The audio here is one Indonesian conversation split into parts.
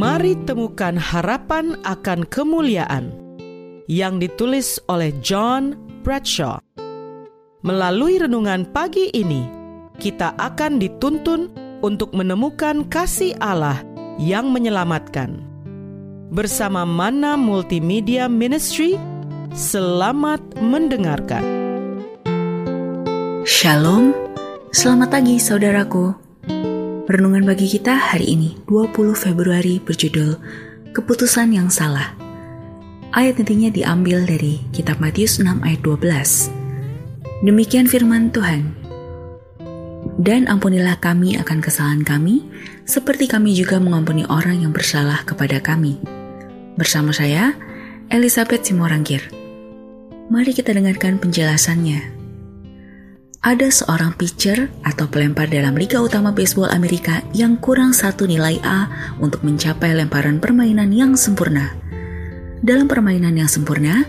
Mari temukan harapan akan kemuliaan yang ditulis oleh John Bradshaw. Melalui renungan pagi ini, kita akan dituntun untuk menemukan kasih Allah yang menyelamatkan. Bersama Mana Multimedia Ministry, selamat mendengarkan. Shalom, selamat pagi saudaraku. Renungan bagi kita hari ini 20 Februari berjudul Keputusan yang Salah. Ayat intinya diambil dari kitab Matius 6 ayat 12. Demikian firman Tuhan. Dan ampunilah kami akan kesalahan kami, seperti kami juga mengampuni orang yang bersalah kepada kami. Bersama saya, Elizabeth Simorangkir. Mari kita dengarkan penjelasannya. Ada seorang pitcher atau pelempar dalam Liga Utama Baseball Amerika yang kurang satu nilai A untuk mencapai lemparan permainan yang sempurna. Dalam permainan yang sempurna,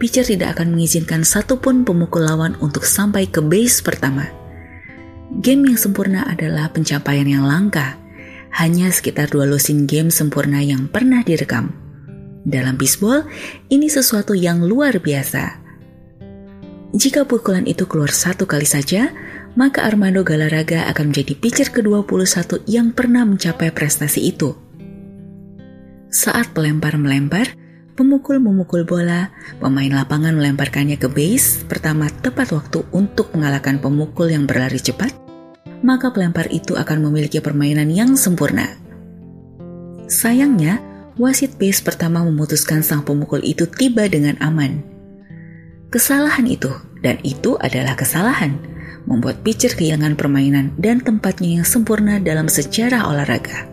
pitcher tidak akan mengizinkan satupun pemukul lawan untuk sampai ke base pertama. Game yang sempurna adalah pencapaian yang langka. Hanya sekitar dua lusin game sempurna yang pernah direkam. Dalam baseball, ini sesuatu yang luar biasa jika pukulan itu keluar satu kali saja, maka Armando Galarraga akan menjadi pitcher ke-21 yang pernah mencapai prestasi itu. Saat pelempar melempar, pemukul memukul bola, pemain lapangan melemparkannya ke base pertama tepat waktu untuk mengalahkan pemukul yang berlari cepat, maka pelempar itu akan memiliki permainan yang sempurna. Sayangnya, wasit base pertama memutuskan sang pemukul itu tiba dengan aman Kesalahan itu, dan itu adalah kesalahan, membuat pitcher kehilangan permainan dan tempatnya yang sempurna dalam sejarah olahraga.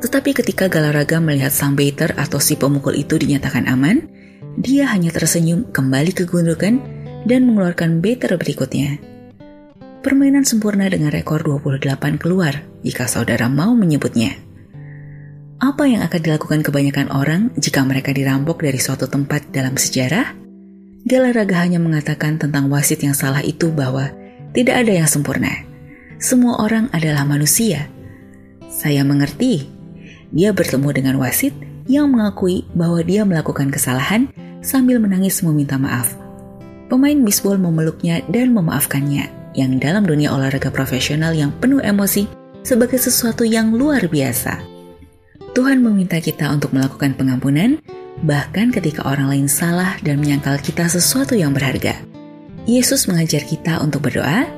Tetapi ketika Galarraga melihat sang baiter atau si pemukul itu dinyatakan aman, dia hanya tersenyum kembali ke gundukan dan mengeluarkan baiter berikutnya. Permainan sempurna dengan rekor 28 keluar jika saudara mau menyebutnya. Apa yang akan dilakukan kebanyakan orang jika mereka dirampok dari suatu tempat dalam sejarah? Galarraga hanya mengatakan tentang wasit yang salah itu bahwa tidak ada yang sempurna. Semua orang adalah manusia. Saya mengerti. Dia bertemu dengan wasit yang mengakui bahwa dia melakukan kesalahan sambil menangis meminta maaf. Pemain bisbol memeluknya dan memaafkannya, yang dalam dunia olahraga profesional yang penuh emosi sebagai sesuatu yang luar biasa. Tuhan meminta kita untuk melakukan pengampunan bahkan ketika orang lain salah dan menyangkal kita sesuatu yang berharga. Yesus mengajar kita untuk berdoa,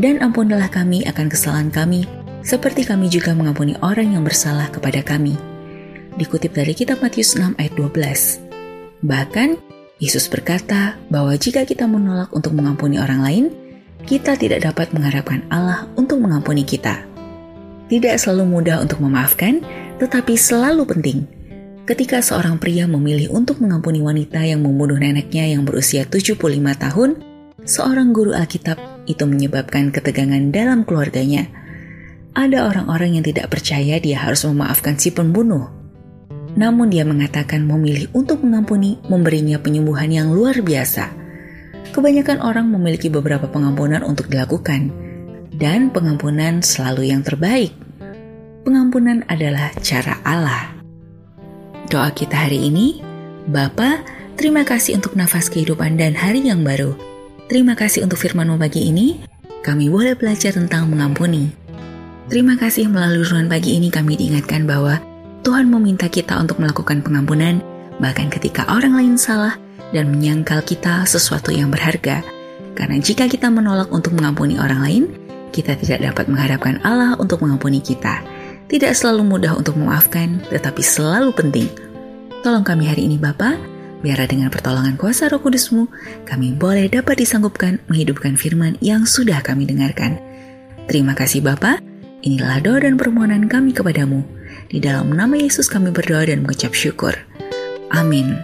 dan ampunilah kami akan kesalahan kami, seperti kami juga mengampuni orang yang bersalah kepada kami. Dikutip dari kitab Matius 6 ayat 12. Bahkan, Yesus berkata bahwa jika kita menolak untuk mengampuni orang lain, kita tidak dapat mengharapkan Allah untuk mengampuni kita. Tidak selalu mudah untuk memaafkan, tetapi selalu penting ketika seorang pria memilih untuk mengampuni wanita yang membunuh neneknya yang berusia 75 tahun, seorang guru Alkitab itu menyebabkan ketegangan dalam keluarganya. Ada orang-orang yang tidak percaya dia harus memaafkan si pembunuh. Namun dia mengatakan memilih untuk mengampuni memberinya penyembuhan yang luar biasa. Kebanyakan orang memiliki beberapa pengampunan untuk dilakukan, dan pengampunan selalu yang terbaik. Pengampunan adalah cara Allah. Doa kita hari ini, Bapa, terima kasih untuk nafas kehidupan dan hari yang baru. Terima kasih untuk firman pagi ini, kami boleh belajar tentang mengampuni. Terima kasih melalui renungan pagi ini kami diingatkan bahwa Tuhan meminta kita untuk melakukan pengampunan, bahkan ketika orang lain salah dan menyangkal kita sesuatu yang berharga. Karena jika kita menolak untuk mengampuni orang lain, kita tidak dapat mengharapkan Allah untuk mengampuni kita. Tidak selalu mudah untuk memaafkan, tetapi selalu penting. Tolong kami hari ini Bapa, biar dengan pertolongan kuasa roh kudusmu, kami boleh dapat disanggupkan menghidupkan firman yang sudah kami dengarkan. Terima kasih Bapa. inilah doa dan permohonan kami kepadamu. Di dalam nama Yesus kami berdoa dan mengucap syukur. Amin.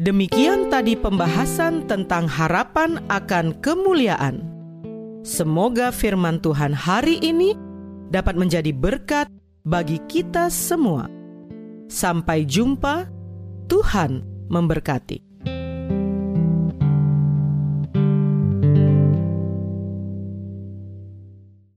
Demikian tadi pembahasan tentang harapan akan kemuliaan. Semoga firman Tuhan hari ini dapat menjadi berkat bagi kita semua. Sampai jumpa, Tuhan memberkati.